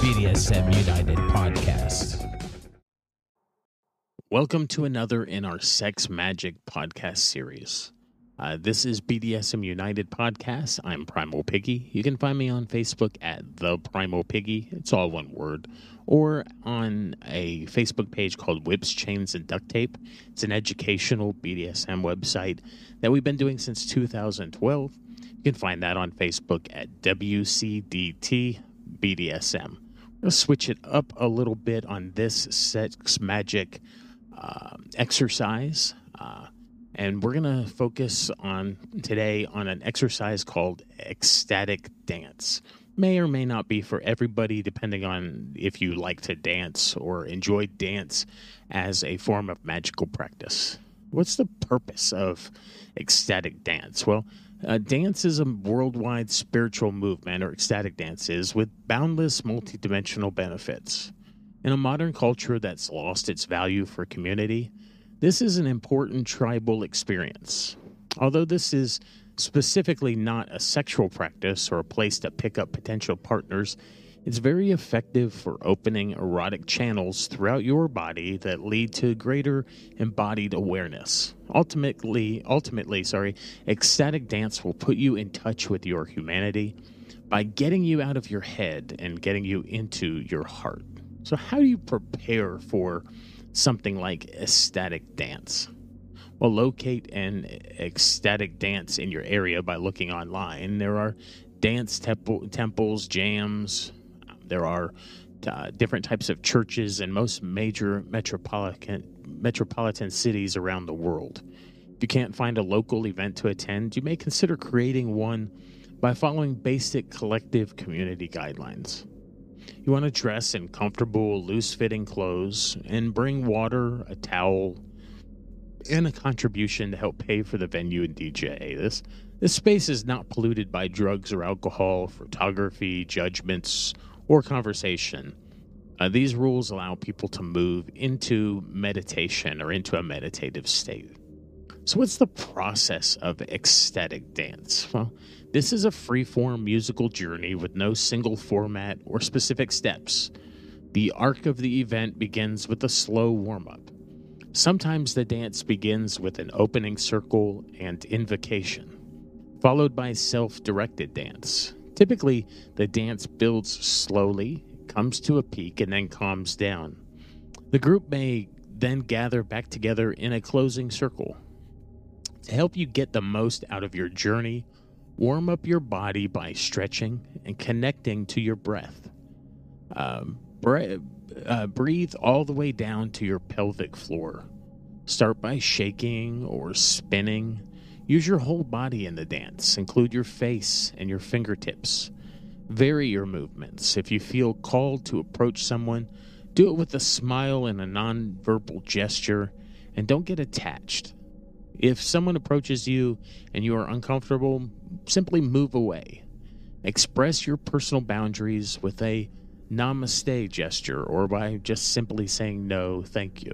BDSM United podcast. Welcome to another in our Sex Magic podcast series. Uh, this is BDSM United podcast. I'm Primal Piggy. You can find me on Facebook at The Primal Piggy. It's all one word. Or on a Facebook page called Whips, Chains, and Duct Tape. It's an educational BDSM website that we've been doing since 2012. You can find that on Facebook at WCDT BDSM. Switch it up a little bit on this sex magic uh, exercise. Uh, and we're going to focus on today on an exercise called ecstatic dance. May or may not be for everybody, depending on if you like to dance or enjoy dance as a form of magical practice. What's the purpose of ecstatic dance? Well, uh, dance is a worldwide spiritual movement, or ecstatic dance is, with boundless multidimensional benefits. In a modern culture that's lost its value for community, this is an important tribal experience. Although this is specifically not a sexual practice or a place to pick up potential partners, it's very effective for opening erotic channels throughout your body that lead to greater embodied awareness. Ultimately, ultimately, sorry, ecstatic dance will put you in touch with your humanity by getting you out of your head and getting you into your heart. So how do you prepare for something like ecstatic dance? Well, locate an ecstatic dance in your area by looking online. There are dance temple, temples, jams, there are uh, different types of churches in most major metropolitan metropolitan cities around the world. If you can't find a local event to attend, you may consider creating one by following basic collective community guidelines. You want to dress in comfortable, loose fitting clothes and bring water, a towel, and a contribution to help pay for the venue and DJ. This this space is not polluted by drugs or alcohol, photography, judgments, or conversation. Uh, these rules allow people to move into meditation or into a meditative state. So, what's the process of ecstatic dance? Well, this is a free-form musical journey with no single format or specific steps. The arc of the event begins with a slow warm up. Sometimes the dance begins with an opening circle and invocation, followed by self directed dance. Typically, the dance builds slowly, comes to a peak, and then calms down. The group may then gather back together in a closing circle. To help you get the most out of your journey, warm up your body by stretching and connecting to your breath. Um, bre- uh, breathe all the way down to your pelvic floor. Start by shaking or spinning Use your whole body in the dance, include your face and your fingertips. Vary your movements. If you feel called to approach someone, do it with a smile and a nonverbal gesture, and don't get attached. If someone approaches you and you are uncomfortable, simply move away. Express your personal boundaries with a namaste gesture or by just simply saying no, thank you.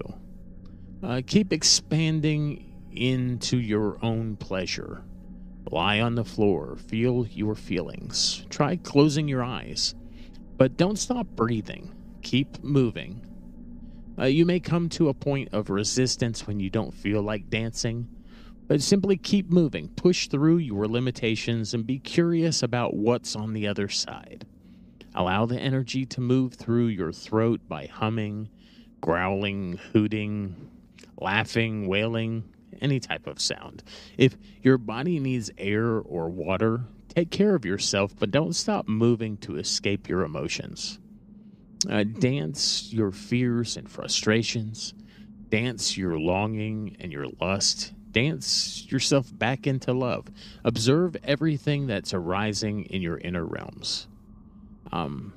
Uh, keep expanding into your own pleasure. Lie on the floor, feel your feelings. Try closing your eyes, but don't stop breathing. Keep moving. Uh, you may come to a point of resistance when you don't feel like dancing, but simply keep moving. Push through your limitations and be curious about what's on the other side. Allow the energy to move through your throat by humming, growling, hooting, laughing, wailing, any type of sound. If your body needs air or water, take care of yourself, but don't stop moving to escape your emotions. Uh, dance your fears and frustrations. Dance your longing and your lust. Dance yourself back into love. Observe everything that's arising in your inner realms. Um,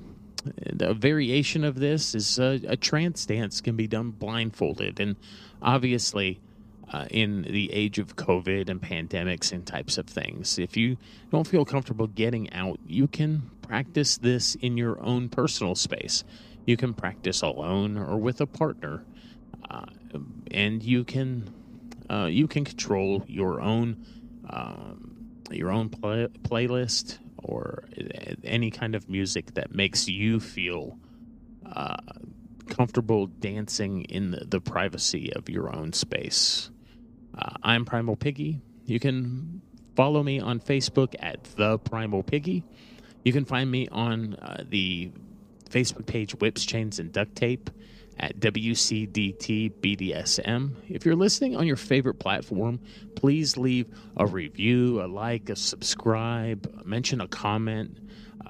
a variation of this is a, a trance dance can be done blindfolded, and obviously, uh, in the age of COVID and pandemics and types of things, if you don't feel comfortable getting out, you can practice this in your own personal space. You can practice alone or with a partner, uh, and you can uh, you can control your own um, your own play- playlist or any kind of music that makes you feel uh, comfortable dancing in the, the, privacy of your own space. Uh, I'm Primal Piggy. You can follow me on Facebook at the Primal Piggy. You can find me on uh, the Facebook page Whips, Chains, and Duct Tape at WCDT BDSM. If you're listening on your favorite platform, please leave a review, a like, a subscribe, mention a comment,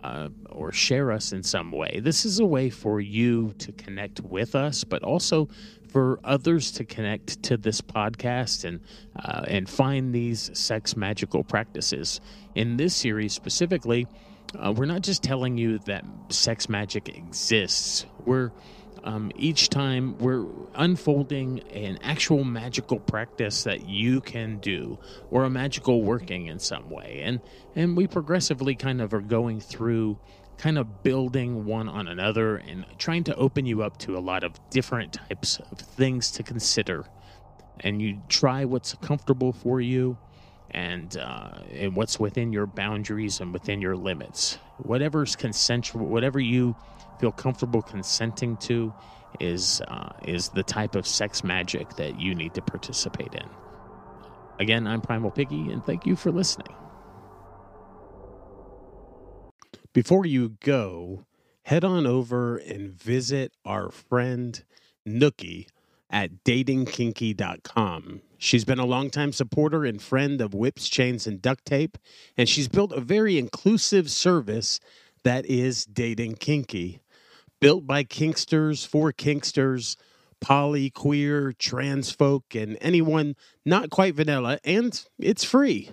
uh, or share us in some way. This is a way for you to connect with us, but also for others to connect to this podcast and uh, and find these sex magical practices. In this series specifically, uh, we're not just telling you that sex magic exists. We're um, each time we're unfolding an actual magical practice that you can do or a magical working in some way and and we progressively kind of are going through kind of building one on another and trying to open you up to a lot of different types of things to consider and you try what's comfortable for you and uh, and what's within your boundaries and within your limits whatever's consensual whatever you feel comfortable consenting to is uh, is the type of sex magic that you need to participate in. Again, I'm Primal Piggy, and thank you for listening. Before you go, head on over and visit our friend Nookie at datingkinky.com. She's been a longtime supporter and friend of whips, chains, and duct tape, and she's built a very inclusive service that is Dating Kinky built by kinksters for kinksters, poly, queer, trans folk, and anyone not quite vanilla, and it's free.